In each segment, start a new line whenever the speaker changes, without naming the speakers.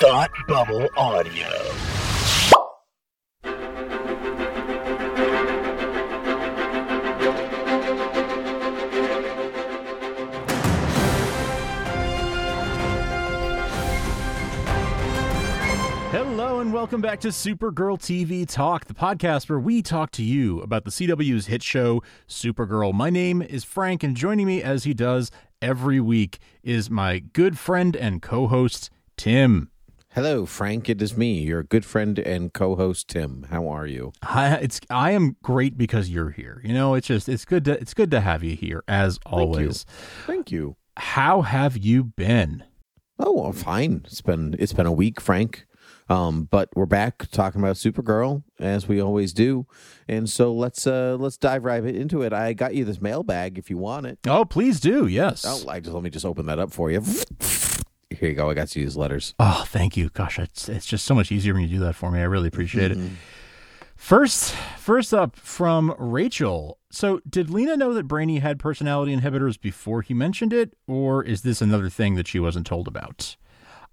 Thought Bubble Audio.
Hello and welcome back to Supergirl TV Talk, the podcast where we talk to you about the CW's hit show, Supergirl. My name is Frank, and joining me as he does every week is my good friend and co host, Tim.
Hello, Frank. It is me, your good friend and co-host Tim. How are you?
I, it's I am great because you're here. You know, it's just it's good to it's good to have you here as always.
Thank you.
How have you been?
Oh, well, fine. It's been it's been a week, Frank. Um, but we're back talking about Supergirl as we always do, and so let's uh let's dive right into it. I got you this mailbag if you want it.
Oh, please do. Yes.
Oh, I just let me just open that up for you. Here you go. I got you these letters.
Oh, thank you. Gosh, it's, it's just so much easier when you do that for me. I really appreciate it. First, first up from Rachel. So, did Lena know that Brainy had personality inhibitors before he mentioned it, or is this another thing that she wasn't told about?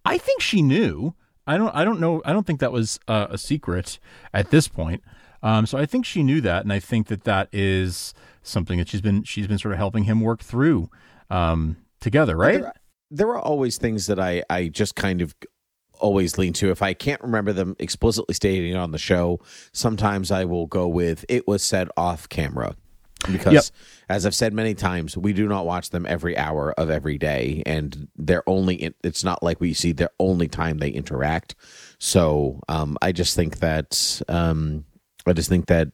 I think she knew. I don't. I don't know. I don't think that was uh, a secret at this point. Um, so I think she knew that, and I think that that is something that she's been she's been sort of helping him work through um, together, right?
There, are always things that I I just kind of always lean to. If I can't remember them explicitly stating on the show, sometimes I will go with it was said off camera. Because
Yep.
as I've said many times, we do not watch them every hour of every day and they're only it's not like we see the only time they interact. So, um I just think that um I just think that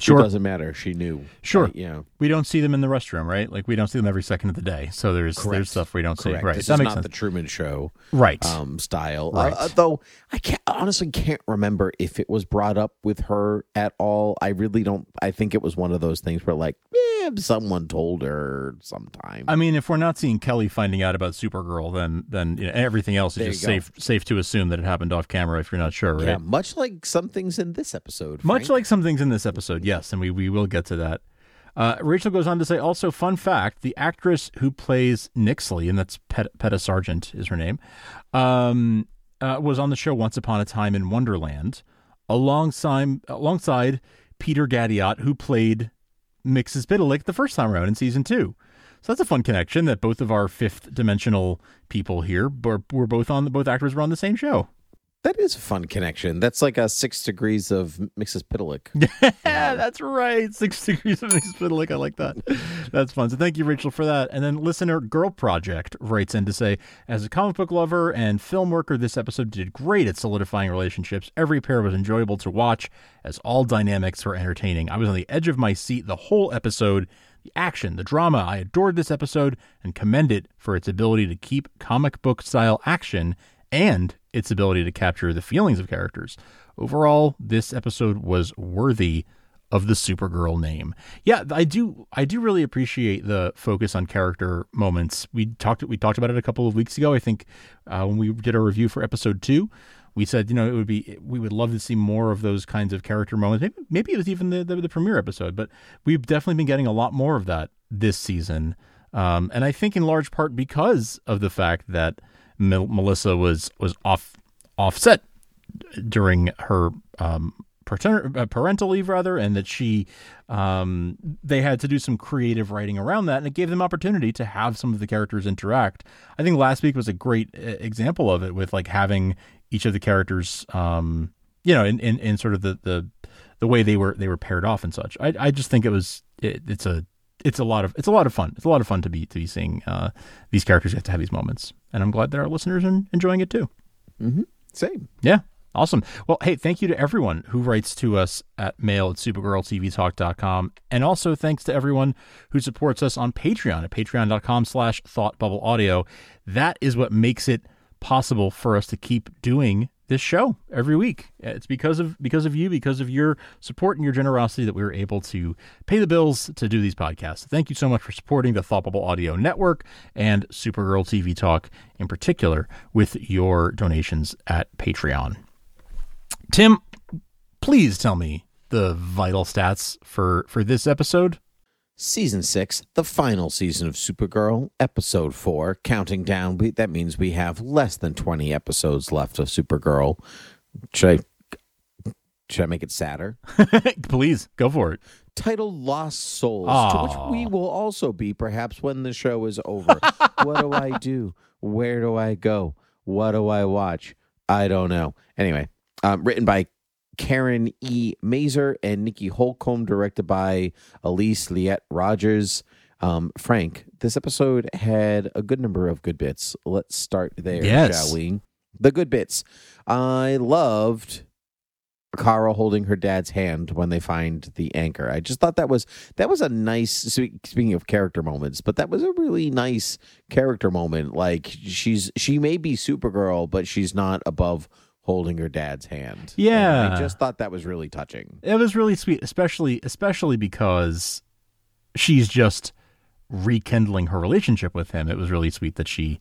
Sure.
it doesn't matter. She knew.
Sure.
Uh, you know.
we don't see them in the restroom, right? Like we don't see them every second of the day. So there's
Correct.
there's stuff we don't see. Right.
This
that
is
makes
not
sense.
the Truman Show.
right.
um, style.
Right.
Uh, though I can't honestly can't remember if it was brought up with her at all. I really don't. I think it was one of those things where like, yeah, someone told her sometime.
I mean, if we're not seeing Kelly finding out about Supergirl, then then you know, everything else is
There
just safe safe to assume that it happened off camera if you're not sure, right?
yeah, much like some things in this episode.
Much like some things in this episode, yes, and we, we will get to that. Uh, Rachel goes on to say, also, fun fact the actress who plays Nyxly, and that's Pet- Peta Sergeant is her name, um, uh, was on the show Once Upon a Time in Wonderland alongside, alongside Peter Gadiot, who played Mxyzptlk the first time around in season two. So that's a fun connection that both of our fifth dimensional people here were, were both on, both actors were on the same show.
That is a fun connection. That's like a six degrees of Mxyzptlk.
Yeah, that's right. Six degrees of Mrs. fiddling. I like that. That's fun. So thank you, Rachel, for that. And then listener Girl Project writes in to say, as a comic book lover and film worker, this episode did great at solidifying relationships. Every pair was enjoyable to watch, as all dynamics were entertaining. I was on the edge of my seat the whole episode. The action, the drama. I adored this episode and commend it for its ability to keep comic book style action and its ability to capture the feelings of characters. Overall, this episode was worthy of the Supergirl name. Yeah, I do I do really appreciate the focus on character moments. We talked we talked about it a couple of weeks ago. I think uh, when we did our review for episode 2, we said, you know, it would be we would love to see more of those kinds of character moments. Maybe, maybe it was even the, the the premiere episode, but we've definitely been getting a lot more of that this season. Um, and I think in large part because of the fact that Mel- Melissa was was off offset during her um, uh, parental leave, rather, and that she um, they had to do some creative writing around that, and it gave them opportunity to have some of the characters interact. I think last week was a great uh, example of it, with like having each of the characters, um, you know, in, in, in sort of the, the the way they were they were paired off and such. I I just think it was it, it's a it's a lot of it's a lot of fun. It's a lot of fun to be to be seeing uh, these characters get to have these moments, and I'm glad that our listeners are enjoying it too.
Same.
Yeah. Awesome. Well, hey, thank you to everyone who writes to us at mail at supergirltvtalk.com. And also thanks to everyone who supports us on Patreon at patreon.com slash thoughtbubbleaudio. That is what makes it possible for us to keep doing this show every week. It's because of because of you, because of your support and your generosity that we were able to pay the bills to do these podcasts. Thank you so much for supporting the Thought Bubble Audio Network and Supergirl TV Talk in particular with your donations at Patreon. Tim, please tell me the vital stats for for this episode.
Season six, the final season of Supergirl, episode four, counting down. We, that means we have less than 20 episodes left of Supergirl. Should I, should I make it sadder?
Please go for it.
Title Lost Souls, to which we will also be perhaps when the show is over. what do I do? Where do I go? What do I watch? I don't know. Anyway, um, written by Karen E. Maser and Nicki Holcomb, directed by Alysse Leite-Rogers. Um, Frank, this episode had a good number of good bits. Let's start there,
Yes.
shall we? The good bits. I loved Kara holding her dad's hand when they find the anchor. I just thought that was that was a nice speaking of character moments, but that was a really nice character moment. Like she's she may be Supergirl, but she's not above holding her dad's hand. And
Yeah.
I just thought that was really touching.
It was really sweet, especially especially because she's just rekindling her relationship with him. It was really sweet that she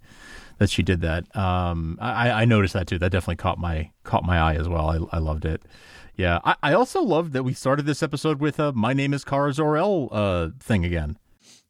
that she did that. Um, I, I noticed that too. That definitely caught my caught my eye as well. I, I loved it. Yeah, I, I also loved that we started this episode with a "My name is Kara Zor-El" uh, thing again.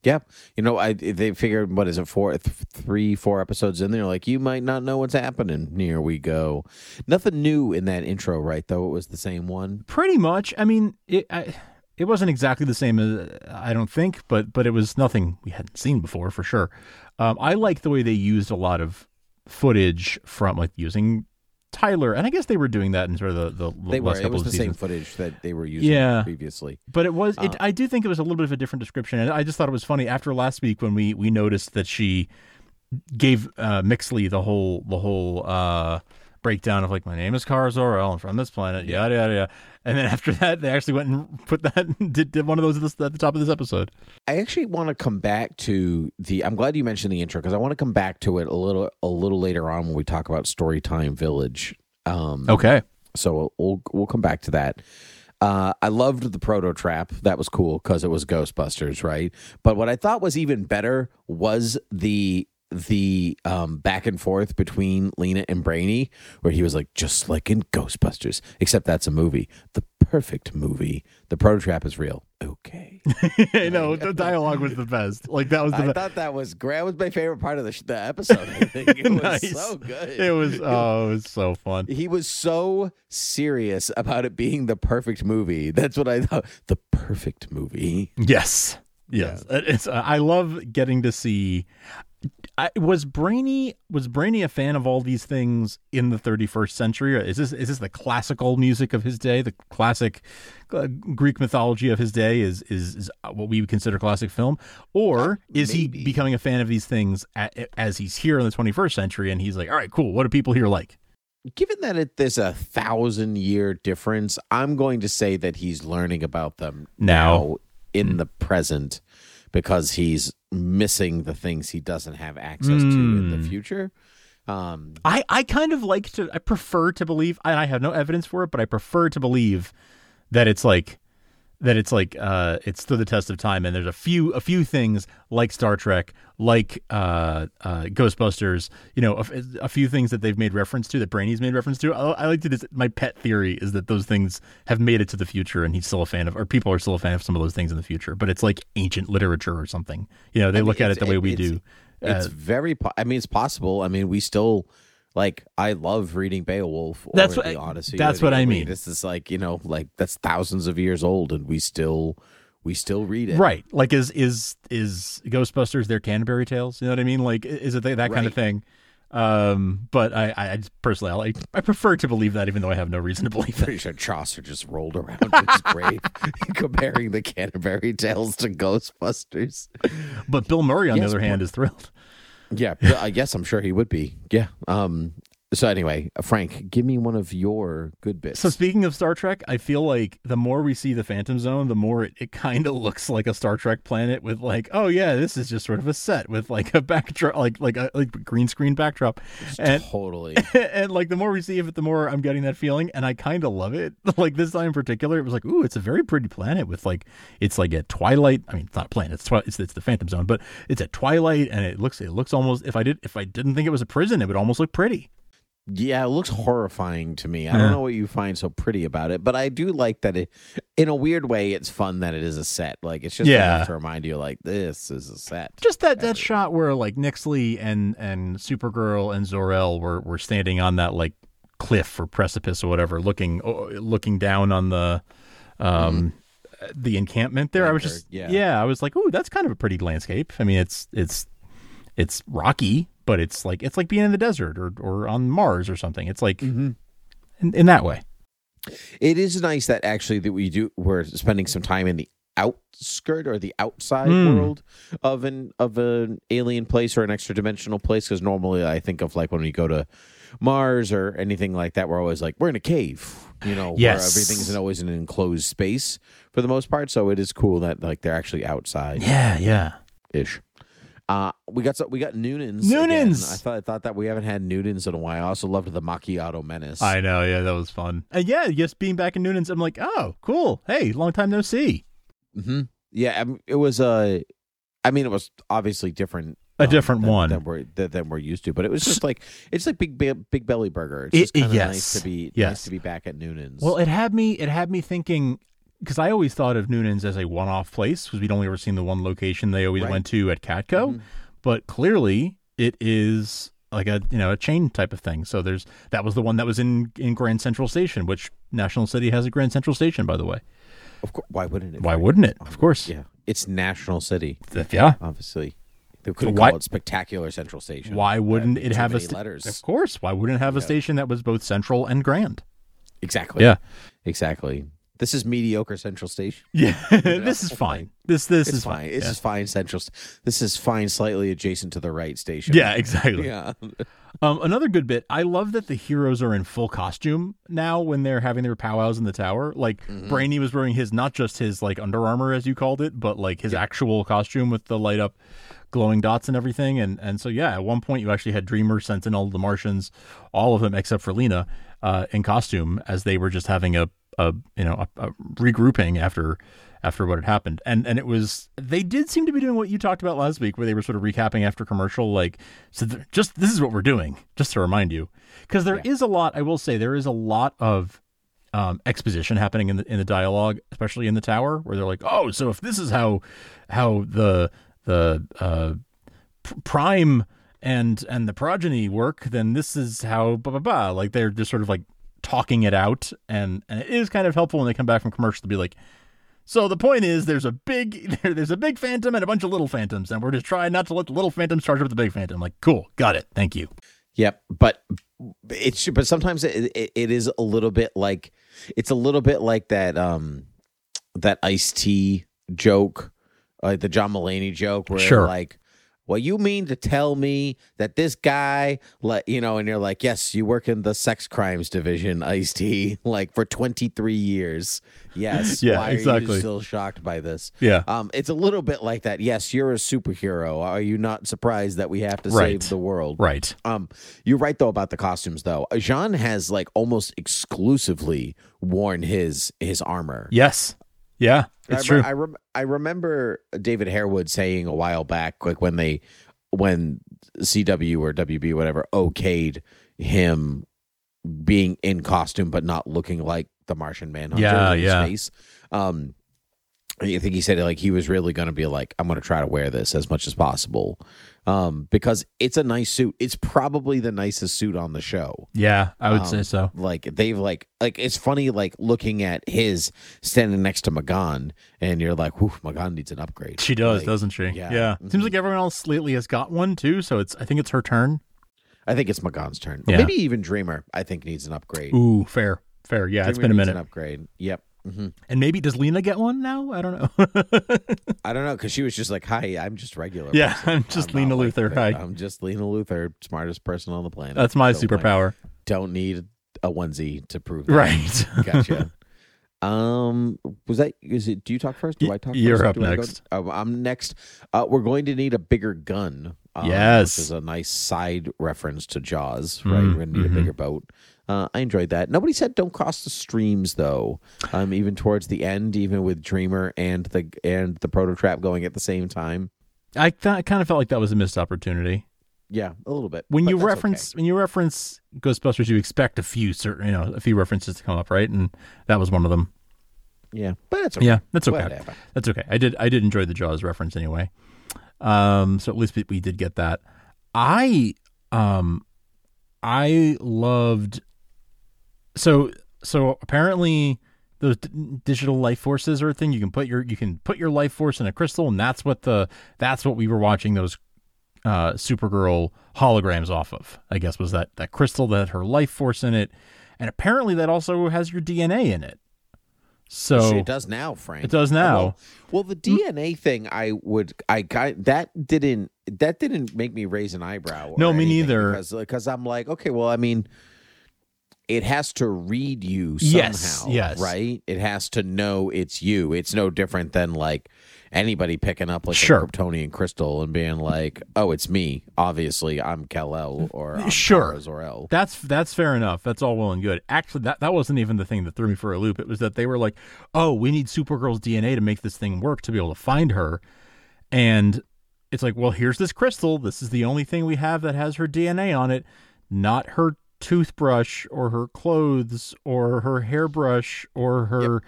Yeah, you know, I they figured what is it four, th- three, four episodes in there. Like you might not know what's happening. Here we go. Nothing new in that intro, right? Though it was the same one.
Pretty much. I mean, it I, it wasn't exactly the same as I don't think, but but it was nothing we hadn't seen before for sure. Um, I like the way they used a lot of footage from like using Tyler, and I guess they were doing that in sort of the the
They were.
last
It
couple
was
of
the same
seasons.
footage that they were using
Yeah.
previously.
But it was. It,
Uh,
I do think it was a little bit of a different description, and I just thought it was funny after last week when we we noticed that she gave uh, Mixley the whole the whole uh, breakdown of like my name is Kara Zor-El and from this planet, yada yada yada. And then after that, they actually went and put that did, did one of those at the, at the top of this episode.
I actually want to come back to the. I'm glad you mentioned the intro because I want to come back to it a little a little later on when we talk about Storytime Village. Um,
Okay.
so we'll we'll come back to that. Uh, I loved the proto trap. That was cool because it was Ghostbusters, right? But what I thought was even better was the the um, back and forth between Lena and Brainy, where he was like, just like in Ghostbusters, except that's a movie, the perfect movie. The proto trap is real. Okay,
I know the dialogue was the best. Like that was the
I
best.
thought that was great. That was my favorite part of the, sh- the episode. I think it was so good.
It was oh, it was so fun.
he was so serious about it being the perfect movie. That's what I thought. The perfect movie.
Yes. Yes. It's I love getting to see I, was Brainy was Brainy a fan of all these things in the 31st century? Or is this is this the classical music of his day? The classic uh, Greek mythology of his day is is, is what we would consider classic film, or is
maybe.
he becoming a fan of these things as he's here in the 21st century and he's like, all right, cool. What do people here like?
Given that it, there's a thousand year difference, I'm going to say that he's learning about them
Now.
now in the present because he's missing the things he doesn't have access to in
Hmm.
the future. Um,
I, I kind of like to I prefer to believe and I have no evidence for it, but I prefer to believe that it's like that it's like uh it's stood the test of time and there's a few a few things like Star Trek, like uh uh Ghostbusters, you know, a, a few things that they've made reference to that Brainy's made reference to. I, I like to this my pet theory is that those things have made it to the future and he's still a fan of or people are still a fan of some of those things in the future, but it's like ancient literature or something. You know, they
mean,
look at it the way we
it's-
do.
it's
Uh,
very. Po- I mean, it's possible. I mean, we still like. I love reading Beowulf. Or
That's what
the Odyssey.
that's what I mean.
This is like you know, like that's thousands of years old, and we still we still read it.
Right. Like is is is Ghostbusters their Canterbury Tales? You know what I mean? Like is it that kind of thing? Um, but I, I personally I like I prefer to believe that even though I have no reason to believe that.
Pretty sure Chaucer just rolled around in his grave comparing the Canterbury Tales to Ghostbusters.
But Bill Murray on
Yes,
the other hand is thrilled.
Yeah, I guess I'm sure he would be. Yeah. Um. So anyway, uh, Frank, give me one of your good bits.
So speaking of Star Trek, I feel like the more we see the Phantom Zone, the more it, it kind of looks like a Star Trek planet with like, oh yeah, this is just sort of a set with like a backdrop, like like a like green screen backdrop, and
totally.
and like the more we see of it, the more I'm getting that feeling, and I kind of love it. Like this time in particular, it was like, ooh, it's a very pretty planet with like, it's like a twilight. I mean, it's not a planet; it's twi- it's, it's the Phantom Zone, but it's at twilight, and it looks it looks almost. If I did if I didn't think it was a prison, it would almost look pretty.
Yeah, it looks horrifying to me. I
Yeah.
don't know what you find so pretty about it, but I do like that it in a weird way it's fun that it is a set. Like it's just
Yeah.
enough to remind you like this is a set.
Just that that shot where like Nyxly and and Supergirl and Zor-El were were standing on that like cliff or precipice or whatever, looking oh, looking down on the um the encampment there. I was just
yeah.
I was like, "Ooh, that's kind of a pretty landscape." I mean, it's it's it's rocky, but it's like it's like being in the desert or or on Mars or something. It's like in, in that way.
It is nice that actually that we do we're spending some time in the outskirt or the outside
Hmm.
world of an of an alien place or an extra dimensional place because normally I think of like when we go to Mars or anything like that we're always like we're in a cave you know
Yes.
where everything's always in an enclosed space for the most part so it is cool that like they're actually outside
Yeah, yeah.
ish. Uh, we got some, we got Noonans. again.
Noonans!
I thought I thought that we haven't had Noonans in a while. I also loved the Macchiato Menace.
I know. Yeah, that was fun. And yeah, just being back in Noonan's, I'm like, oh, cool. Hey, long time no see.
Mm-hmm. Yeah, I mean, it was Uh, I mean, it was obviously different.
A
um,
different
than,
one.
than we're than, than we're used to, but it was just like it's like big Be- big belly burger. It's
It-
just kind of
yes.
nice to be
Yes.
nice to be back at Noonan's.
Well, it had me. It had me thinking because I always thought of Noonan's as a one-off place because we'd only ever seen the one location they always
Right.
went to at Catco,
Mhm.
but clearly it is like a you know a chain type of thing. So there's that was the one that was in in Grand Central Station, which National City has a Grand Central Station, by the way.
of course, why wouldn't it?
Why wouldn't it? Of course.
Yeah, it's National City.
Yeah.
Obviously, they could
why-
call it Spectacular Central Station.
Why wouldn't it have a sta-
letters?
Of course. Why wouldn't it have a station that was both central and grand?
Exactly.
Yeah.
Exactly. This is mediocre Central Station.
Yeah. this is fine. This this
It's
is
fine.
fine.
This
yeah.
is fine. Central. This is fine. Slightly adjacent to the right station.
Yeah, exactly.
Yeah.
Um, another good bit. I love that the heroes are in full costume now when they're having their powwows in the tower. Like
Mm-hmm.
Brainy was wearing his not just his like Under Armour as you called it, but like his actual costume with the light up glowing dots and everything. And and so yeah, at one point you actually had Dreamer, Sentinel, the Martians, all of them except for Lena, uh, in costume as they were just having a a you know a, a regrouping after after what had happened. And and it was they did seem to be doing what you talked about last week, where they were sort of recapping after commercial, like so. Just this is what we're doing, just to remind you, because there is a lot. I will say there is a lot of um, exposition happening in the in the dialogue, especially in the tower, where they're like, "Oh, so if this is how how the the uh, prime and and the progeny work, then this is how blah blah blah." Like they're just sort of like talking it out, and and it is kind of helpful when they come back from commercial to be like. So the point is, there's a big there, there's a big phantom and a bunch of little phantoms, and we're just trying not to let the little phantoms charge up the big phantom. Like, cool, got it, thank you.
Yep. But it's but sometimes it, it, it is a little bit like it's a little bit like that um that Ice-T joke, like the John Mulaney joke, where
Sure.
like. Well, you mean to tell me that this guy, like, you know, and you're like, yes, you work in the sex crimes division, Ice T, like for 23 years. Yes.
Yeah,
Why Are
exactly.
you still shocked by this?
Yeah,
Um, it's a little bit like that. Yes, you're a superhero. Are you not surprised that we have to
Right.
save the world?
right.
Um, you're right though about the costumes though. J'onn has like almost exclusively worn his his armor.
Yes, yeah, it's
I,
true.
I, rem- I remember David Harewood saying a while back, like when they when CW or WB whatever okayed him being in costume but not looking like the Martian Manhunter.
Yeah,
in his
yeah.
Face. Um, I think he said like he was really going to be like, I'm going to try to wear this as much as possible, um, because it's a nice suit. It's probably the nicest suit on the show.
yeah, I would say
Um,
so.
Like they've like like it's funny like looking at his standing next to M'gann, and you're like, "Whew, M'gann needs an upgrade."
She does,
Like,
doesn't she?
yeah.
Yeah.
Mhm.
Seems like everyone else lately has got one too. So it's I think it's her turn.
I think it's M'gann's turn.
Yeah.
Maybe even Dreamer. I think needs an upgrade.
Ooh, fair, fair. Yeah, it's
Dreamer
been a
needs
minute.
An upgrade. Yep. Hmm
And maybe does Lena get one now? I don't know.
I don't know because she was just like, "Hi, I'm just regular."
Yeah,
person.
I'm just
not
Lena
like
Luthor. Hi.
I'm just Lena Luthor, smartest person on the planet.
That's my
like,
superpower.
don't need a onesie to prove that.
Right.
Gotcha. Um, was that is it? Do you talk first? Do I talk?
you're
first?
up
Do
next.
Oh, I'm next. Uh, we're going to need a bigger gun. um,
Yes.
this is a nice side reference to Jaws. Right,
Mm,
we're gonna need
mhm.
a bigger boat. Uh, I enjoyed that. Nobody said don't cross the streams though. Um, even towards the end, even with Dreamer and the and the proto trap going at the same time.
I th- I kind of felt like that was a missed opportunity.
Yeah, a little bit.
when you reference
okay.
when you reference Ghostbusters, you expect a few certain you know a few references to come up, right? And that was one of them.
yeah, but it's okay.
Yeah, that's okay.
Whatever.
That's okay. I did I did enjoy the Jaws reference anyway. Um, so at least we, we did get that. I um I loved so so apparently those d- digital life forces are a thing you can put your you can put your life force in a crystal and that's what the that's what we were watching those uh supergirl holograms off of i guess was that that crystal that had her life force in it and apparently that also has your dna in it so
it does now, Frank.
It does now.
Well, well, the DNA thing, I would, I got that didn't that didn't make me raise an eyebrow.
No, me neither.
Because because I'm like, okay, well, I mean, it has to read you somehow,
Yes, yes.
right? It has to know it's you. It's no different than like anybody picking up like
Sure.
a Kryptonian crystal and being like, oh, it's me. Obviously, I'm Kal El or I'm
Sure.
Zor-El.
That's that's fair enough. That's all well and good. Actually, that that wasn't even the thing that threw me for a loop. It was that they were like, "Oh, we need Supergirl's DNA to make this thing work to be able to find her," and it's like, "Well, here's this crystal. This is the only thing we have that has her DNA on it, not her toothbrush or her clothes or her hairbrush or her."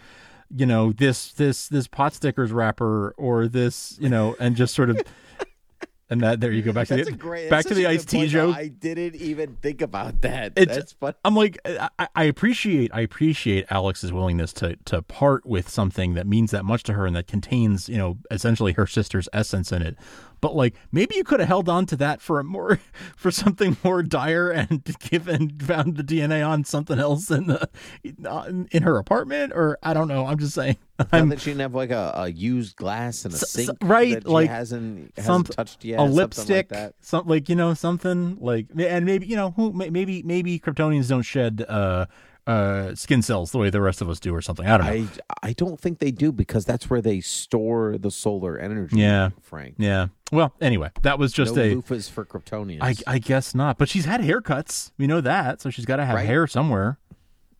You know this this this pot stickers wrapper or this you know and just sort of and that there you go back to
That's
the
a great.
back to the
Ice-T
joke
I didn't even think about that.
It's-
That's fun.
I'm like, I, I appreciate, I appreciate Alex's willingness to to part with something that means that much to her and that contains, you know, essentially her sister's essence in it. But like, maybe you could have held on to that for a more, for something more dire and given found the DNA on something else in the, in her apartment, or I don't know. I'm just saying. I'm
that she didn't have like a, a used glass and a sink,
right,
that she
like,
hasn't, hasn't
some-
touched yet,
a
something
lipstick,
like that.
something like you know something like, and maybe you know who maybe maybe Kryptonians don't shed uh uh skin cells the way the rest of us do or something. I don't know.
I I don't think they do because that's where they store the solar energy.
Yeah.
Frank.
Yeah. Well, anyway, that was just
no
a.
loofahs for Kryptonians.
I, I guess not, but she's had haircuts. We know that, so she's got to have
Right.
hair somewhere.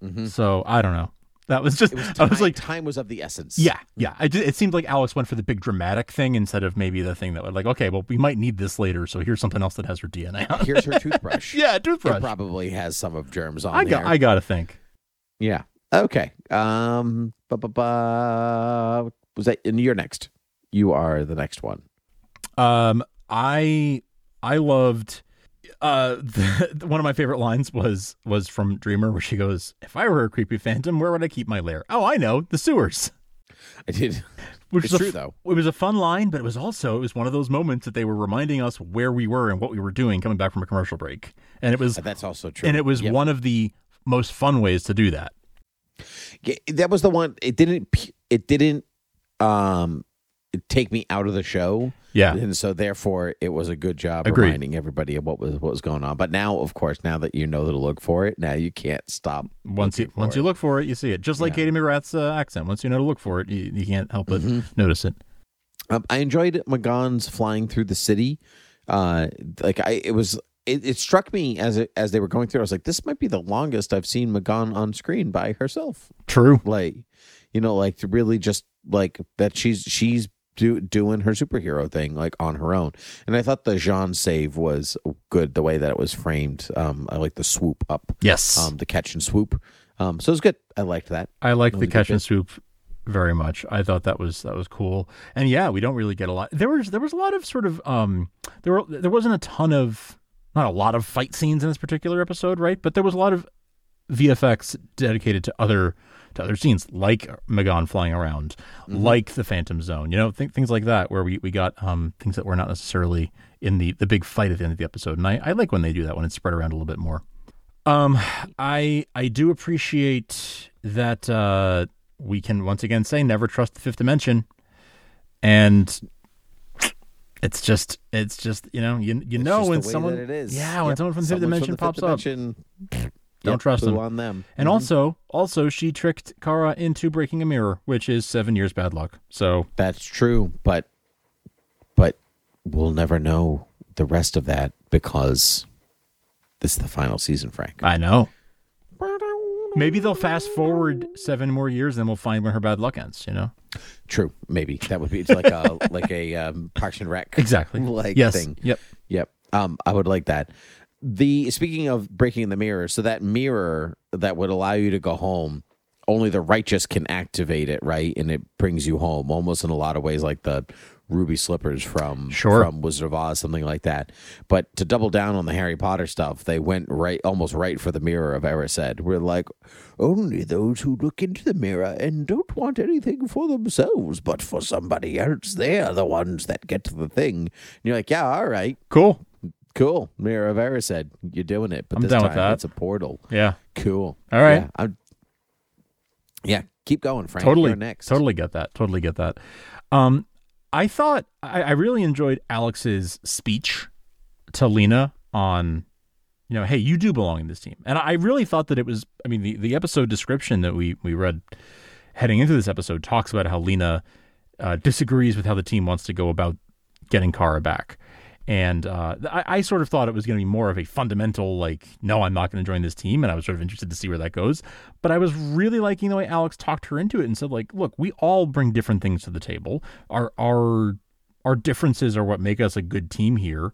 Mhm.
So I don't know. That was just.
It was
I was like,
time was of the essence.
yeah, yeah. I just, it seemed like Alex went for the big dramatic thing instead of maybe the thing that would like, okay, well, we might need this later, so here's something else that has her DNA on.
Here's her toothbrush.
yeah,
It
toothbrush.
probably has some of germs on
I
there.
got. I gotta think.
Yeah. Okay. Um. Ba, ba, ba. Was that? And you're next. You are the next one.
Um, I I loved uh the, one of my favorite lines was was from Dreamer where she goes, "If I were a creepy phantom, where would I keep my lair? Oh, I know, the sewers."
I did.
Which a
true, though.
It was a fun line, but it was also it was one of those moments that they were reminding us where we were and what we were doing coming back from a commercial break, and it was
That's also true.
and it was
Yep.
one of the most fun ways to do that.
Yeah, that was the one. It didn't. It didn't. Um. Take me out of the show.
Yeah,
and so therefore it was a good job
Agreed.
reminding everybody of what was what was going on. But now, of course, now that you know to look for it, now you can't stop.
once you once
it.
you look for it, you see it. Just like
Yeah.
Katie McGrath's uh, accent. Once you know to look for it, you, you can't help but
Mhm.
notice it.
Um, I enjoyed M'gann's flying through the city. Uh, like I, it was. It, it struck me as it, as they were going through. I was like, this might be the longest I've seen Magan on screen by herself.
True.
Like, you know, like to really just like that she's she's do, doing her superhero thing like on her own. And I thought the J'onn save was good the way that it was framed. Um, I like the swoop up,
Yes.
um, the catch and swoop. Um, so it was good. I liked that.
I like the
was a good
catch and swoop very much. I thought that was that was cool. And yeah, we don't really get a lot. There was there was a lot of sort of um there were there wasn't a ton of not a lot of fight scenes in this particular episode, right? But there was a lot of VFX dedicated to other to other scenes like M'gann flying around,
Mm-hmm.
like the Phantom Zone, you know, th- things like that where we, we got um things that were not necessarily in the the big fight at the end of the episode. And I, I like when they do that when it's spread around a little bit more. Um, I I do appreciate that uh, we can once again say never trust the fifth dimension, and it's just it's just you know you you
It's
know when someone
it is.
yeah when
Yep.
someone from the fifth dimension
the
pops
fifth
up
dimension,
Don't
yep,
trust them.
on them.
and
Mhm.
also also she tricked Kara into breaking a mirror which is seven years bad luck so
That's true, but but we'll never know the rest of that because this is the final season, Frank.
I know maybe they'll fast forward seven more years and we'll find when her bad luck ends you know
True, maybe that would be it's like a like a um, Parks and Rec
exactly
like
yes
thing.
yep
Yep. Um, I would like that. The speaking of breaking the mirror, so that mirror that would allow you to go home, only the righteous can activate it, right? And it brings you home, almost in a lot of ways, like the ruby slippers from
Sure.
from Wizard of Oz, something like that. But to double down on the Harry Potter stuff, they went right, almost right for the mirror of Erised. We're like, only those who look into the mirror and don't want anything for themselves, but for somebody else, they are the ones that get the thing. And you're like, yeah, all right,
Cool.
Cool. Mirror of Erised, you're doing it. But
I'm
this
down
time
with that.
it's a portal.
Yeah.
Cool.
All right.
Yeah, I'm, yeah keep going, Frank.
totally
You're next.
totally get that totally get that um i thought I, I really enjoyed alex's speech to lena on you know hey you do belong in this team and i really thought that it was i mean the, the episode description that we we read heading into this episode talks about how lena uh, disagrees with how the team wants to go about getting kara back and uh, I, I sort of thought it was going to be more of a fundamental, like, no, I'm not going to join this team. And I was sort of interested to see where that goes. But I was really liking the way Alex talked her into it and said, like, look, we all bring different things to the table. Our our our differences are what make us a good team here.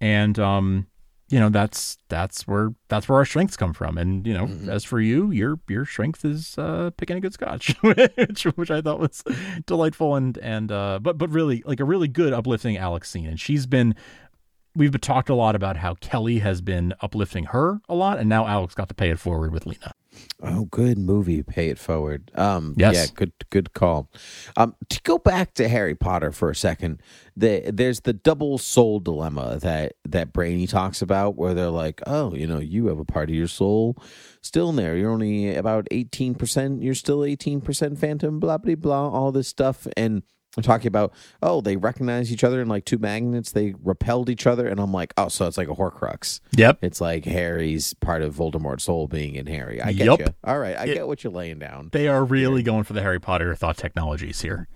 And um, you know, that's that's where that's where our strengths come from. And you know, as for you, your your strength is uh, picking a good scotch, which which I thought was delightful and and uh, but but really like a really good uplifting Alex scene. And she's been we've talked a lot about how Kelly has been uplifting her a lot, and now Alex got to pay it forward with Lena.
Oh, good movie. Pay it forward. Um,
Yes.
Yeah, good, good call. Um, to go back to Harry Potter for a second, the, there's the double soul dilemma that that Brainy talks about, where they're like, "Oh, you know, you have a part of your soul still in there. You're only about eighteen percent. You're still eighteen percent phantom. Blah blah blah. All this stuff." And I'm talking about, oh, they recognize each other in like two magnets. They repelled each other, and I'm like, oh, so it's like a Horcrux.
Yep.
It's like Harry's part of Voldemort's soul being in Harry. I get
Yup.
you. All right, I
It-
get what you're laying down.
They are really going for the Harry Potter thought technologies here.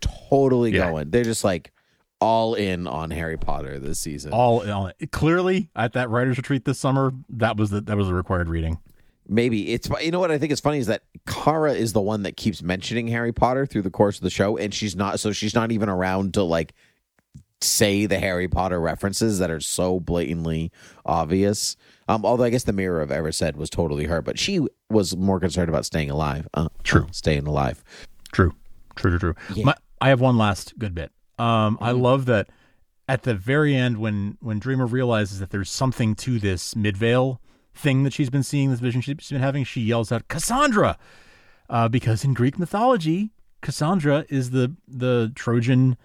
Totally
Yeah.
going. They're just like all in on Harry Potter this season.
All all- clearly at that writers retreat this summer, that was the that was the required reading.
Maybe it's you know what I think is funny is that Kara is the one that keeps mentioning Harry Potter through the course of the show, and she's not. So she's not even around to like say the Harry Potter references that are so blatantly obvious. Um, although I guess the mirror of Erised was totally her, but she was more concerned about staying alive. Uh,
True.
uh, staying alive.
True, true, true, true. My, I have one last good bit. Um, I love that at the very end when when Dreamer realizes that there's something to this Midvale thing that she's been seeing, this vision she's been having, she yells out Cassandra, uh, because in Greek mythology, Cassandra is the the Trojan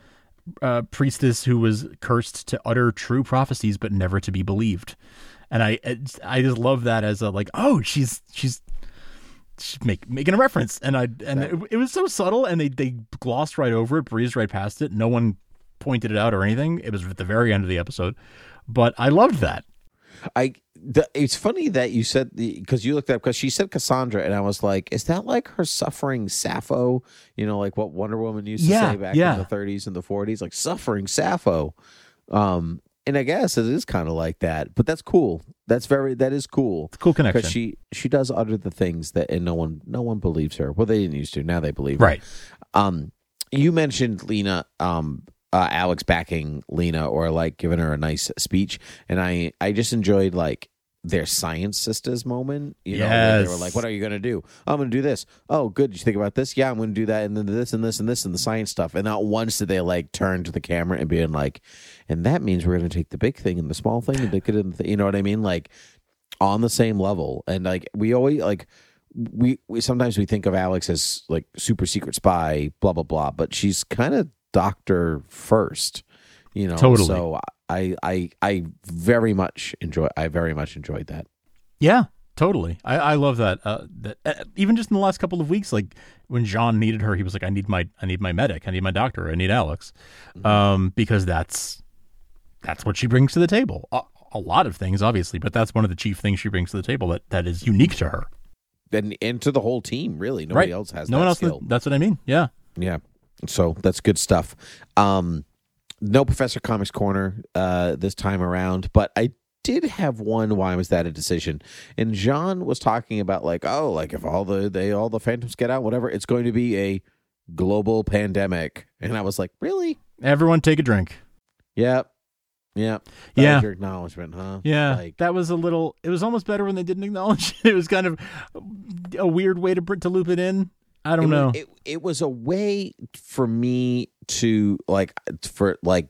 uh, priestess who was cursed to utter true prophecies but never to be believed. And I I just love that as a like oh she's she's make, making a reference. And I and it, it was so subtle and they they glossed right over it breezed right past it. No one pointed it out or anything. It was at the very end of the episode. But I loved that
I the, it's funny that you said the because you looked up because she said Cassandra and I was like, is that like her suffering Sappho? You know, like what Wonder Woman used to say back
yeah.
in the 30s and the 40s, like suffering Sappho. Um, and I guess it is kind of like that, but that's cool. That's very that is cool
it's a cool connection
because she she does utter the things that and no one no one believes her. Well, they didn't used to. Now they believe her.
right
Um, you mentioned Lena, um, uh, Alex backing Lena or like giving her a nice speech, and I I just enjoyed like their science sisters moment. You know, where they were like, "What are you gonna do? I'm gonna do this. Oh, good. Did you think about this? Yeah, I'm gonna do that, and then this and this and this and the science stuff." And not once did they like turn to the camera and being like, "And that means we're gonna take the big thing and the small thing and it in the," you know what I mean? Like on the same level, and like we always like we, we sometimes we think of Alex as like super secret spy, blah blah blah, but she's kind of doctor first, you know.
Totally.
So I I I very much enjoy. I very much enjoyed that.
yeah totally I I love that uh that uh, even just in the last couple of weeks like when J'onn needed her he was like I need my I need my medic I need my doctor I need Alex um because that's that's what she brings to the table a, a lot of things obviously but that's one of the chief things she brings to the table that that is unique to her
And and to the whole team, really, nobody
right
else has
no
that
one else
skill.
that's what I mean yeah
Yeah. So that's good stuff. Um no Professor Comics Corner uh this time around, but I did have one why was that a decision? And J'onn was talking about like, oh, like if all the they all the phantoms get out, whatever, it's going to be a global pandemic. And I was like, Really?
everyone take a drink
Yep. Yeah. That
Yeah.
your acknowledgement, huh?
Yeah,
Like,
that was a little. It was almost better when they didn't acknowledge it. It was kind of a weird way to to loop it in. I don't
it
know.
Was, it, it was a way for me to like for like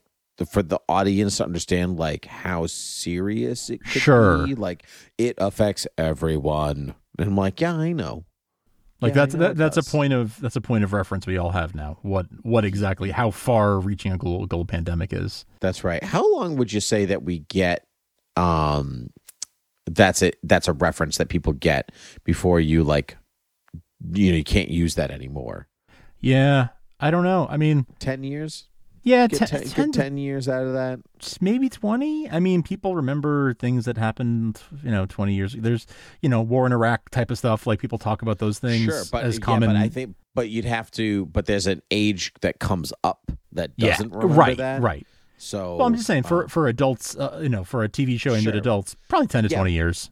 for the audience to understand like how serious it could
Sure.
be. Like it affects everyone. And I'm like, yeah, I know.
like
yeah,
that's
know
that, that's a point of that's a point of reference we all have now. What what exactly how far reaching a global, global pandemic is.
That's right. How long would you say that we get? Um, that's it. That's a reference that people get before you like. You know, you can't use that anymore.
Yeah, I don't know. I mean,
Ten years.
yeah,
Get,
ten,
ten,
10
get ten years out of that.
maybe 20 i mean people remember things that happened you know 20 years there's you know war in iraq type of stuff like people talk about those things
sure, but
as
yeah,
common
but I think, but you'd have to. But there's an age that comes up that doesn't remember
right
that.
right
So,
well i'm just saying for
um,
for adults uh, you know for a tv show aimed at adults probably 10 to
Yeah.
20 years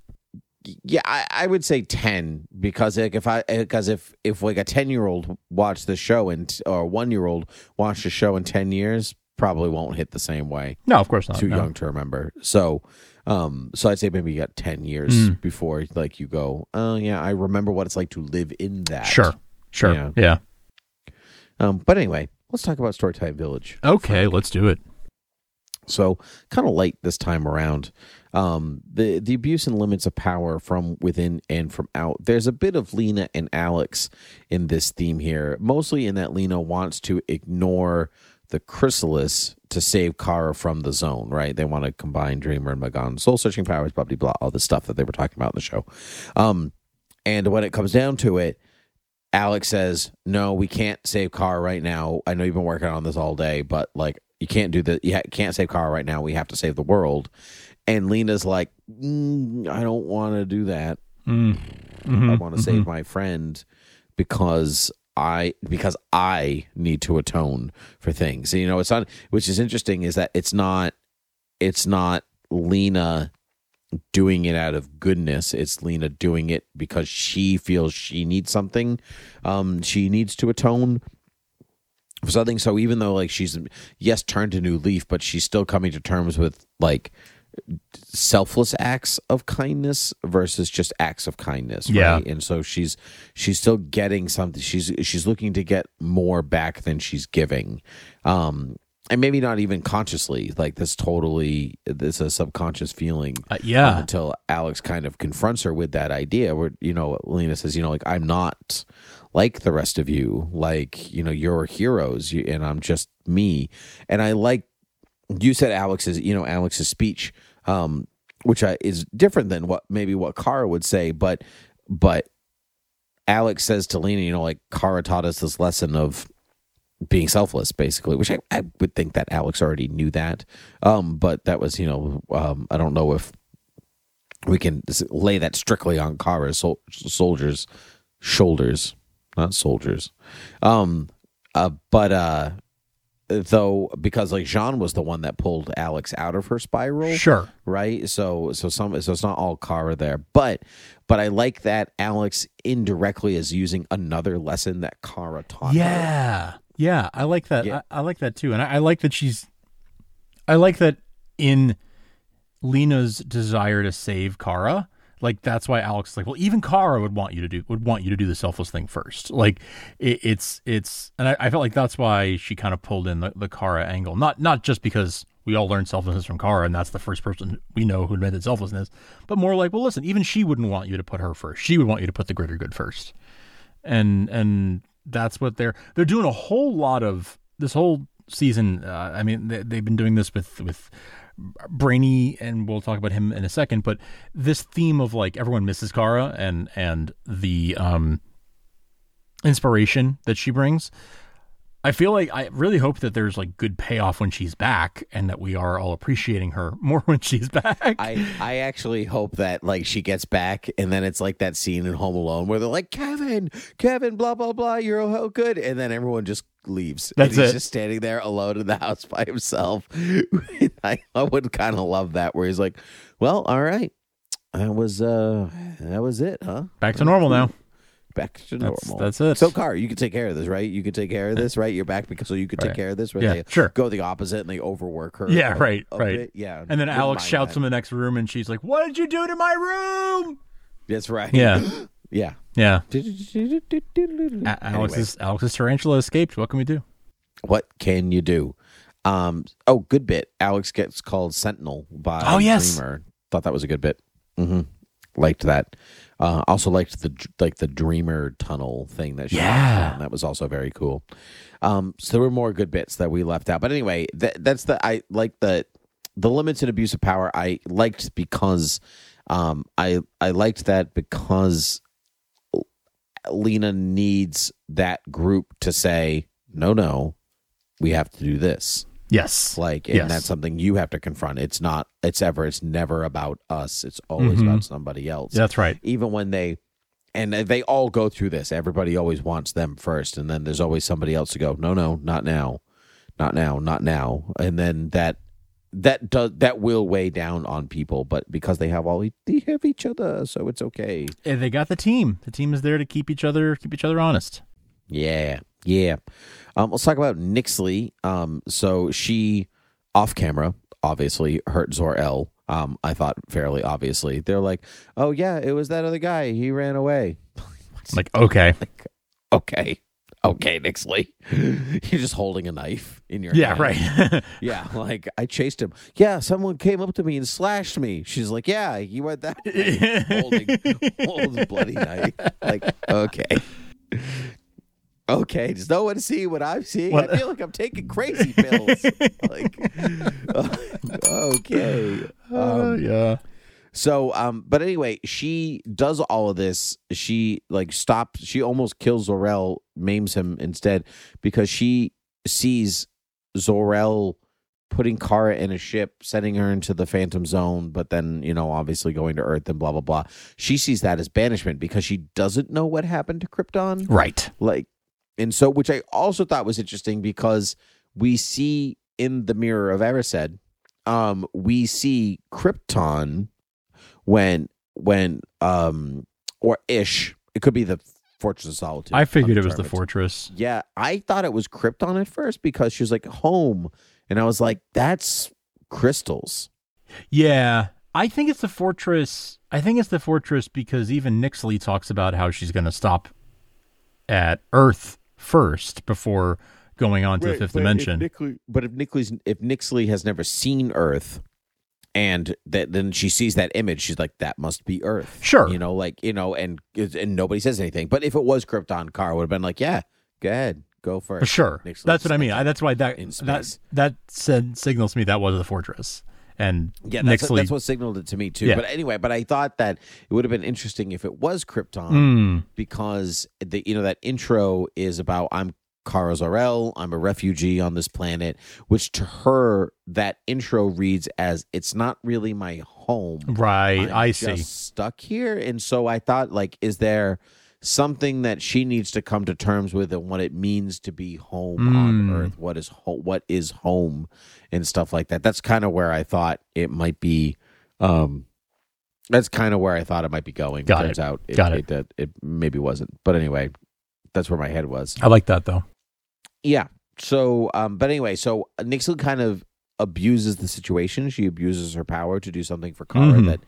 yeah, I, I would say ten because like if I because if if like a ten year old watched the show and or one year old watched the show in ten years, probably won't hit the same way.
no of course not
Too
no.
young to remember. So, um, so I'd say maybe you got ten years
Mm.
before like you go. Oh yeah, I remember what it's like to live in that.
sure sure
Yeah.
yeah
Um, but anyway, let's talk about Storytime Village.
okay let's do it
So kind of late this time around. Um, the the abuse and limits of power from within and from out. There's a bit of Lena and Alex in this theme here, mostly in that Lena wants to ignore the chrysalis to save Kara from the zone. Right? They want to combine Dreamer and M'gann's soul searching powers, blah blah blah, all the stuff that they were talking about in the show. Um, and when it comes down to it, Alex says, "No, we can't save Kara right now. I know you've been working on this all day, but like you can't do that. You can't save Kara right now. We have to save the world." And Lena's like, mm, "I don't want to do that.
Mm. Mhm,
I want to save my friend because I because I need to atone for things. You know, it's not. Which is interesting is that it's not. It's not Lena doing it out of goodness. It's Lena doing it because she feels she needs something. Um, she needs to atone for something. So even though like she's yes turned a new leaf, but she's still coming to terms with like selfless acts of kindness versus just acts of kindness
Yeah.
and so she's she's still getting something. She's she's looking to get more back than she's giving. Um and maybe not even consciously like this totally this a subconscious feeling
Uh, yeah.
um, until alex kind of confronts her with that idea where you know lena says you know like i'm not like the rest of you. Like you know you're heroes and i'm just me. And i like you said alex's you know alex's speech um which I, is different than what maybe what Kara would say but but alex says to lena you know like Kara taught us this lesson of being selfless basically which I, I would think that alex already knew that. Um but that was you know um i don't know if we can lay that strictly on Kara's sol- soldiers shoulders not soldiers. Um uh but uh though because like J'onn was the one that pulled Alex out of her spiral
sure
right so so some so it's not all Kara there but but I like that Alex indirectly is using another lesson that Kara taught her.
Yeah, yeah, I like that.
Yeah.
I, I like that too, and I, I like that she's. I like that in Lena's desire to save Kara. Like that's why Alex is like, well, even Kara would want you to do would want you to do the selfless thing first. Like it, it's it's, and I, I felt like that's why she kind of pulled in the, the Kara angle. Not not just because we all learned selflessness from Kara, and that's the first person we know who invented selflessness, but more like, well, listen, even she wouldn't want you to put her first. She would want you to put the greater good first and and that's what they're they're doing a whole lot of this whole season. Uh, I mean, they, they've been doing this with with Brainy, and we'll talk about him in a second. But this theme of like everyone misses Kara and and the um inspiration that she brings. I feel like I really hope that there's like good payoff when she's back, and that we are all appreciating her more when she's back.
I, I actually hope that like she gets back and then it's like that scene in Home Alone where they're like Kevin, Kevin, blah blah blah, you're oh how good, and then everyone just leaves.
That's
and he's
it.
just standing there alone in the house by himself. I, I would kind of love that where he's like, well, all right, that was uh that was it, huh?
back to normal now.
Back to normal.
that's it.
So, Car, you could take care of this, right? You could take care of this, right? You're back because so you could take
Right.
care of this, right?
Yeah,
They
sure.
Go the opposite and they overwork her.
Yeah,
a-
right,
a
right.
bit. Yeah,
And then Alex shouts
that.
from the next room, and she's like, "What did you do to my room?"
That's right.
Yeah,
yeah.
yeah. A- Alex's Alex's tarantula escaped. What can we do?
what can you do? Um. Oh, good bit. Alex gets called Sentinel by
Oh, yes.
Dreamer. Thought that was a good bit. hmm Liked that. Uh, also liked the like the Dreamer tunnel thing that she
Yeah.
that was also very cool. Um, so there were more good bits that we left out. But anyway, that, that's the I like the the limits and abuse of power. I liked because um, I I liked that because Lena needs that group to say no, no, we have to do this.
Yes.
Like, and
Yes.
that's something you have to confront. It's not. It's ever. It's never about us. It's always
Mhm.
about somebody else
That's right.
even when they and they all go through this everybody always wants them first and then there's always somebody else to go no no not now not now not now and then that that does that will weigh down on people but because they have all they have each other so it's okay
And they got the team. The team is there to keep each other keep each other honest.
yeah yeah um let's talk about Nyxly um so she off camera obviously hurt zor-el um i thought fairly obviously they're like oh yeah it was that other guy he ran away
Like, okay.
Like, okay, okay, Nyxly, you're just holding a knife in your hand.
Yeah,
hand.
right.
Yeah, like I chased him. Yeah, someone came up to me and slashed me. She's like, "Yeah, you went that way," holding holding bloody knife. Like, okay, okay. Does no one see what I'm seeing?
What-
I feel like I'm taking crazy pills. like, okay.
Uh,
Um,
yeah.
so, um, but anyway, she does all of this. She like stops. She almost kills Zor-El, maims him instead because she sees Zor-El putting Kara in a ship, sending her into the Phantom Zone, but then you know, obviously going to Earth and blah blah blah. She sees that as banishment because she doesn't know what happened to Krypton
Right.
like and so which i also thought was interesting because we see in the mirror of erised um we see krypton when when um or ish it could be the fortress of solitude
I figured it was the fortress.
yeah i thought it was krypton at first because she was like home and i was like that's crystals
Yeah. I think it's the fortress. I think it's the fortress because even Nyxly talks about how she's going to stop at Earth first before going on to the fifth dimension.
but if Nyxly's if Nyxly has never seen Earth, and that then she sees that image, she's like, "That must be Earth."
Sure.
you know, like you know, and and nobody says anything. But if it was Krypton, Car would have been like, "Yeah, go ahead, go
For
first."
sure. That's what I mean. I, that's why that that that said, signals to me that was the fortress. And
Yeah, that's,
Nyxly.
that's what signaled it to me too.
Yeah.
But anyway, but I thought that it would have been interesting if it was Krypton.
Mm,
because the you know that intro is about I'm Kara Zor-El, I'm a refugee on this planet, which to her that intro reads as it's not really my home.
right.
I'm
I see.
stuck here, and so I thought, like, is there something that she needs to come to terms with and what it means to be home on
Mm.
Earth? What is ho- what is home and stuff like that? That's kind of where I thought it might be. Um, that's kind of where I thought it might be going.
Got
Turns
it.
out it,
Got
it, it, it maybe wasn't. But anyway, that's where my head was.
I like that though.
Yeah. So, um, but anyway, so Nyxly kind of abuses the situation. She abuses her power to do something for Kara
Mhm.
that,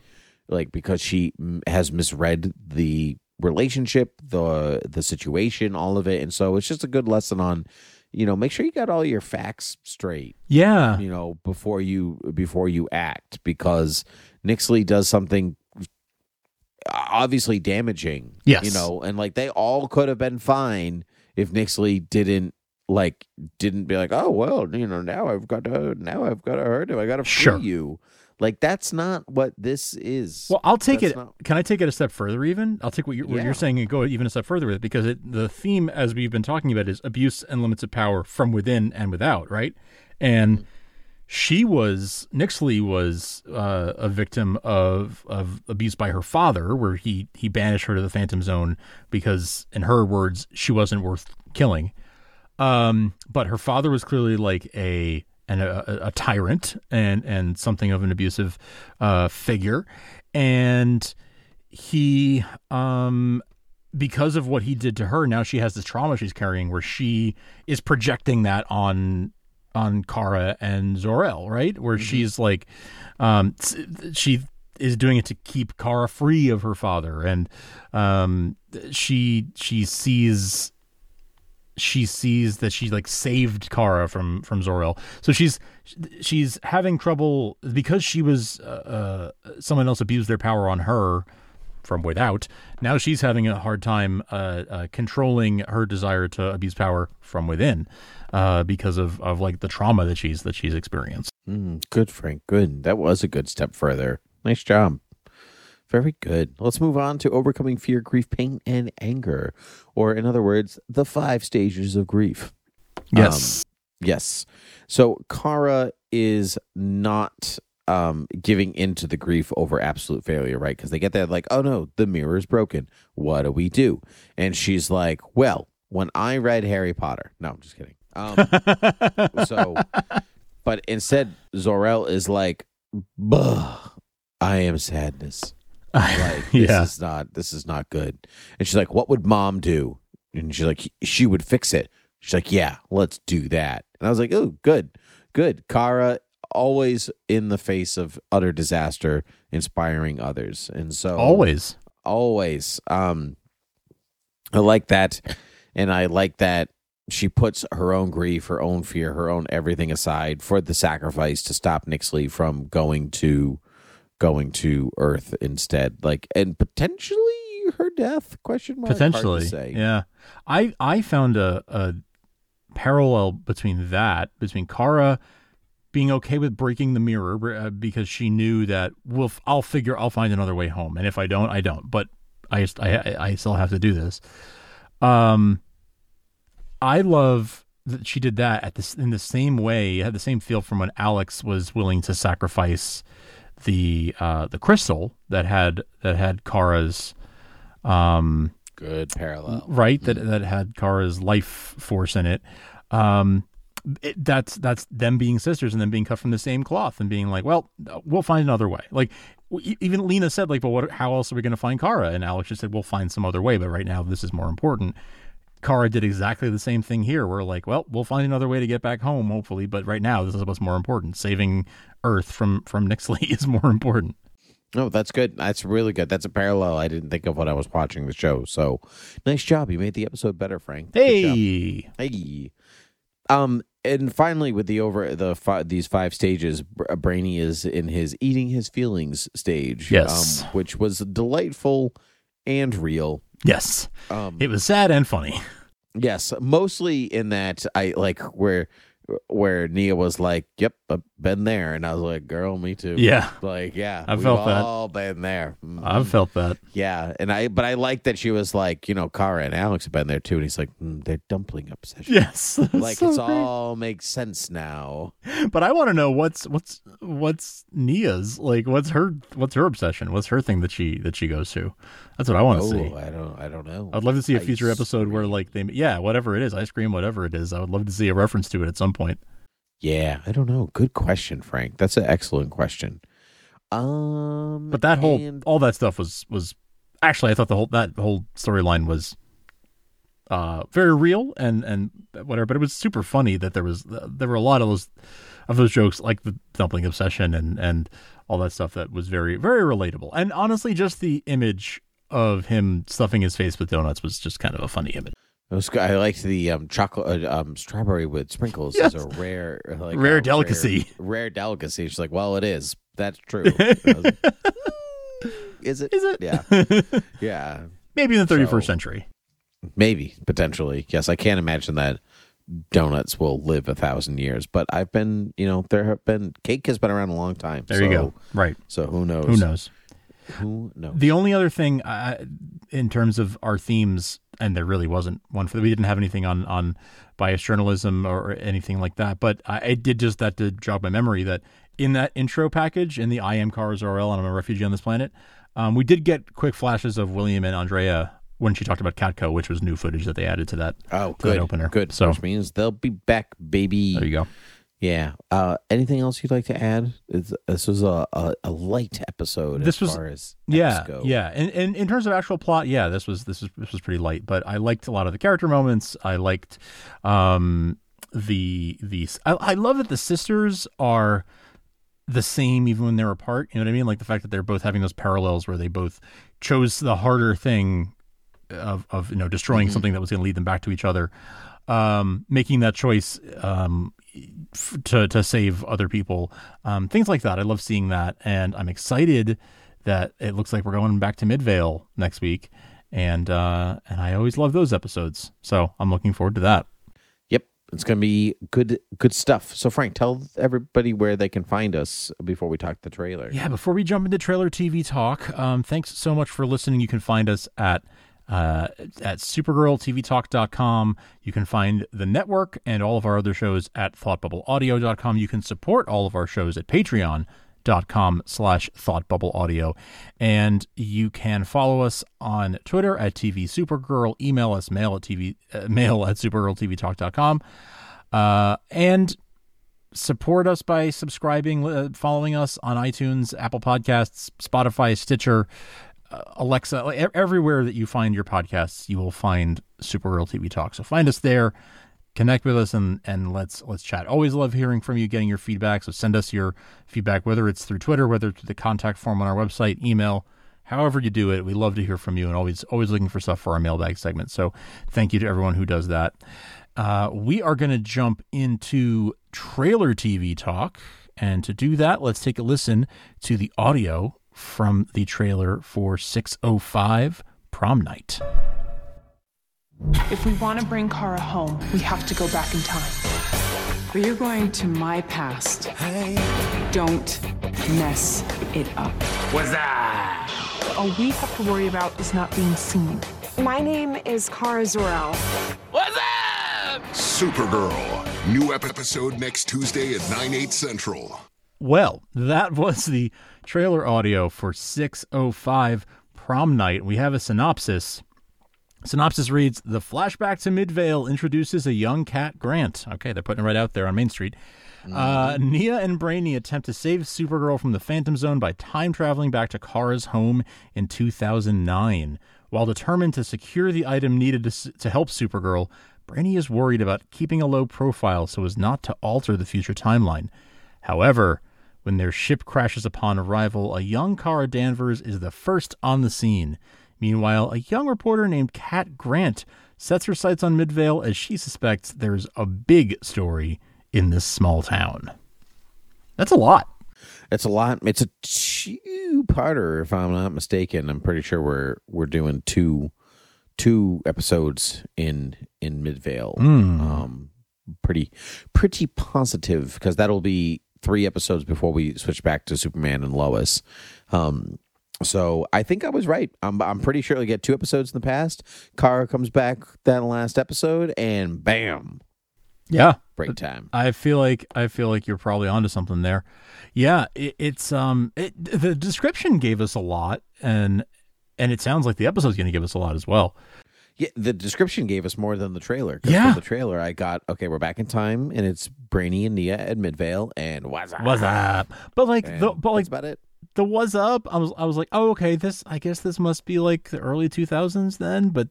like, because she has misread the relationship, the the situation, all of it, and so it's just a good lesson on, you know, make sure you got all your facts straight,
Yeah.
you know, before you before you act, because Nyxly does something obviously damaging.
Yes.
You know, and like they all could have been fine if Nyxly didn't like didn't be like, oh well, you know, now I've got to now I've got to hurt him. I got to free
Sure.
you. Like that's not what this is.
Well, I'll take
That's
it.
not-
Can I take it a step further? Even I'll take what you're, what you're saying and go even a step further with it because it, the theme, as we've been talking about, is abuse and limits of power from within and without, right? And she was Nyxly was uh, a victim of of abuse by her father, where he he banished her to the Phantom Zone because, in her words, she wasn't worth killing. Um, but her father was clearly like a and a, a tyrant and and something of an abusive uh, figure, and he um because of what he did to her, now she has this trauma she's carrying where she is projecting that on on Kara and Zor-El, right? Where she's like, um, she is doing it to keep Kara free of her father, and um, she she sees she sees that she like saved Kara from from Zor-El. So she's she's having trouble because she was uh, uh, someone else abused their power on her from without. Now she's having a hard time uh, uh, controlling her desire to abuse power from within uh, because of, of like the trauma that she's that she's experienced.
Mm, good, Frank. Good. That was a good step further. Nice job. Very good. Let's move on to overcoming fear, grief, pain, and anger. Or, in other words, the five stages of grief.
Yes.
Yes. So, Kara is not um, giving into the grief over absolute failure, right? Because they get that, like, oh no, the mirror is broken. What do we do? And she's like, well, when I read Harry Potter, no, I'm just kidding. Um, so, but instead, Zor-El is like, Buh, I am sadness. Like this
Yeah.
is not this is not good. And she's like, "What would mom do?" And she's like, "She would fix it." She's like, "Yeah, let's do that." And I was like, "Oh, good, good." Kara always in the face of utter disaster, inspiring others, and so
Always.
always. Um, I like that, and I like that she puts her own grief, her own fear, her own everything aside for the sacrifice to stop Nyxly from going to going to Earth instead. Like, and potentially her death? Question mark.
Potentially.
say.
Yeah. I I found a, a parallel between that, between Kara being okay with breaking the mirror uh, because she knew that we'll I'll figure I'll find another way home and if I don't I don't but I just I I- I still have to do this. Um I love that she did that at this in the same way, had the same feel from when Alex was willing to sacrifice the uh the crystal that had that had Kara's um
Good parallel.
right that that had Kara's life force in it. Um, it, that's that's them being sisters and them being cut from the same cloth and being like, well, we'll find another way. Like even Lena said, like, but what? How else are we going to find Kara? And Alex just said, we'll find some other way. But right now, this is more important. Kara did exactly the same thing here. We're like, well, we'll find another way to get back home, hopefully. But right now, this is what's more important. Saving Earth from from Nyxly is more important.
No, that's good. That's really good. That's a parallel I didn't think of when I was watching the show. So, nice job. You made the episode better, Frank.
Hey,
Hey. Um, and finally, with the over the fi- these five stages, Br- Brainy is in his eating his feelings stage.
Yes.
um, which was delightful and real.
yes,
Um,
it was sad and funny.
yes, mostly in that I like where where Nia was like, "Yep, I've been there," and I was like, "Girl, me too."
Yeah.
like yeah,
I felt that.
all been there. Mhm.
I've felt that.
Yeah, and I but I like that she was like, you know, Kara and Alex have been there too, and he's like, mm, they're dumpling obsession.
Yes,
like
So
it's
great.
all makes sense now.
But I want to know what's what's what's Nia's like. What's her what's her obsession? What's her thing that she that she goes to? That's what I want to
oh,
see.
I don't, I don't know.
I'd love to see a
Ice
future episode where like they yeah whatever it is ice cream whatever it is. I would love to see a reference to it at some point.
Yeah, I don't know. Good question, Frank. That's an excellent question. Um,
But that whole
and-
all that stuff was was actually I thought the whole that whole storyline was uh very real and and whatever. But it was super funny that there was there were a lot of those of those jokes like the dumpling obsession and and all that stuff that was very very relatable. And honestly, just the image of him stuffing his face with donuts was just kind of a funny image.
I liked the um chocolate, uh, um strawberry with sprinkles
Yes.
is a rare, like
Rare
a
delicacy.
Rare, rare delicacy. She's like, well, it is. That's true. Was like, "Mm, is it?
Is it?
Yeah, yeah.
Maybe in the 31st
So-
century.
Maybe potentially. Yes, I can't imagine that donuts will live a thousand years. But I've been, you know, there have been cake has been around a long time.
There you go. Right.
So who knows?
Who knows?
Who knows?
The only other thing in terms of our themes, and there really wasn't one for we didn't have anything on on bias journalism or anything like that, but I, I did just that to jog my memory that in that intro package in the I am Kara Zor-El and I'm a refugee on this planet, um, we did get quick flashes of William and Andrea when she talked about Catco, which was new footage that they added to that.
oh,
to that
good
opener.
Good.
So-
which means they'll be back, baby.
There you go.
Yeah. Uh, anything else you'd like to add? It's, this was a, a, a light episode
This
as
was-
far as
yeah
go.
yeah and, and in terms of actual plot yeah this was this was this was pretty light but i liked a lot of the character moments i liked um the the i, I love that the sisters are the same even when they're apart you know what i mean like the fact that they're both having those parallels where they both chose the harder thing of of you know destroying something that was going to lead them back to each other um making that choice um f- to to save other people um things like that i love seeing that and i'm excited that it looks like we're going back to midvale next week and uh and i always love those episodes so i'm looking forward to that
Yep. It's going to be good good stuff. So, Frank, tell everybody where they can find us before we talk the trailer.
Yeah, before we jump into trailer TV talk, um, thanks so much for listening. You can find us at uh, at supergirltvtalk.com. You can find the network and all of our other shows at thoughtbubbleaudio.com. You can support all of our shows at patreon.com slash thoughtbubbleaudio. And you can follow us on Twitter at TV Supergirl, email us mail at TV uh, mail at supergirltvtalk.com. Uh, and support us by subscribing, uh, following us on iTunes, Apple Podcasts, Spotify, Stitcher, Alexa, e- everywhere that you find your podcasts, you will find Supergirl TV Talk. So find us there, connect with us, and and let's let's chat. Always love hearing from you, getting your feedback. So send us your feedback, whether it's through Twitter, whether through the contact form on our website, email. However you do it, we love to hear from you, and always always looking for stuff for our mailbag segment. So thank you to everyone who does that. Uh, we are going to jump into trailer TV talk. And to do that, let's take a listen to the audio from the trailer for 605 Prom Night.
If we want to bring Kara home, we have to go back in time.
But you're going to my past. Hey. Don't mess it up. What's that?
All we have to worry about is not being seen.
My name is Kara Zor-El. What's up?
Supergirl. New episode next Tuesday at 9, 8 central.
Well, that was the trailer audio for 605 Prom Night. We have a synopsis. Synopsis reads The flashback to Midvale introduces a young Cat Grant. Okay, they're putting it right out there on Main Street. Uh, Nia and Brainy attempt to save Supergirl from the Phantom Zone by time traveling back to Kara's home in 2009. While determined to secure the item needed to, to help Supergirl, Brainy is worried about keeping a low profile so as not to alter the future timeline. However, when their ship crashes upon arrival, a young Kara Danvers is the first on the scene. Meanwhile, a young reporter named Cat Grant sets her sights on Midvale as she suspects there's a big story in this small town. That's a lot.
It's a lot. It's a two-parter, if I'm not mistaken. I'm pretty sure we're we're doing two two episodes in in Midvale. Um, pretty pretty positive because that'll be three episodes before we switch back to Superman and Lois. Um, so I think I was right. I'm I'm pretty sure we get two episodes in the past. Kara comes back that last episode, and bam,
Yeah.
break time.
I feel like I feel like you're probably onto something there. Yeah, it, it's um it, the description gave us a lot and and it sounds like the episode's going to give us a lot as well.
Yeah, the description gave us more than the trailer.
Yeah.
the trailer, I got okay. We're back in time, and it's Brainy and Nia at Midvale, and what's up?
What's up? But like
And
the but like
that's about it.
the was up, I was I was like, "Oh, okay, this I guess this must be like the early 2000s then, but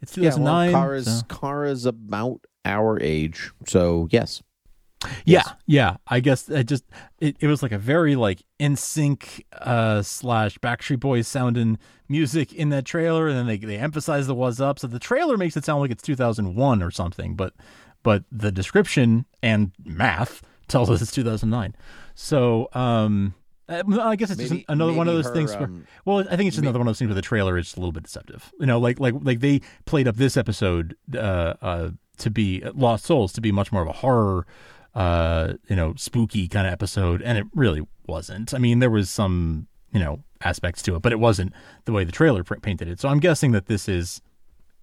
it's
Yeah,
2009."
well, Kara's
so-
Kara's about our age, so yes.
Yeah, yeah. I guess it just it, it was like a very like NSYNC uh slash Backstreet Boys sounding music in that trailer, and then they they emphasize the was up. So the trailer makes it sound like it's 2001 or something, but but the description and math tells us it's 2009. So um. uh, I guess it's just
Maybe-
another one of those
her,
things. Where,
um,
well, I think it's just another one of those things where the trailer is just a little bit deceptive. You know, like like like they played up this episode uh, uh, to be Lost Souls to be much more of a horror, uh, you know, spooky kind of episode, and it really wasn't. I mean, there was some you know aspects to it, but it wasn't the way the trailer painted it. So I'm guessing that this is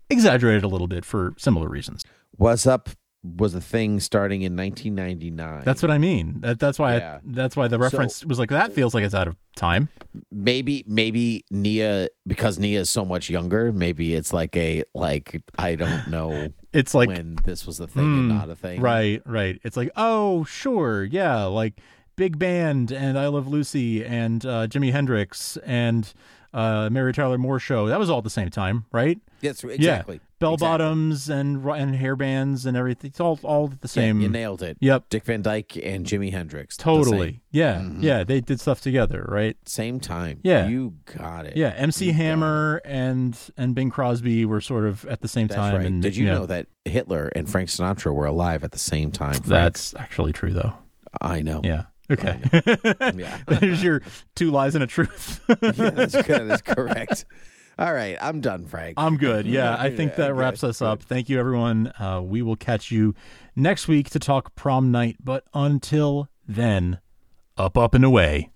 exaggerated a little bit for similar reasons.
What's up, was a thing starting in 1999.
That's what I mean. That, that's why.
Yeah.
I, that's why the reference was like that. Feels like it's out of time.
maybe maybe Nia because Nia is so much younger. Maybe it's like a like I don't know
It's like
when this was a thing and not a thing.
Right, right. It's like, oh, sure, yeah, like big band and I Love Lucy and uh, Jimi Hendrix and uh, Mary Tyler Moore show. That was all at the same time, right?
Yes, exactly.
Yeah. Bell bottoms and and hair bands and everything. It's all all the
Yeah,
same.
you nailed it.
Yep.
Dick Van Dyke and Jimi Hendrix.
Totally. Yeah. Mm-hmm. Yeah. They did stuff together, right?
Same time.
Yeah.
You got it.
Yeah. MC
You
Hammer and and Bing Crosby were sort of at the same
That's
time.
right.
And
Did you know that Hitler and Frank Sinatra were alive at the same time? Frank?
That's actually true, though.
I know.
Yeah. Okay.
Yeah.
There's your two lies and a truth.
yeah, that's good. That's correct. All right, I'm done, Frank.
I'm good. Yeah, I think that wraps us up. Thank you, everyone. Uh, we will catch you next week to talk prom night. But until then, up, up, and away.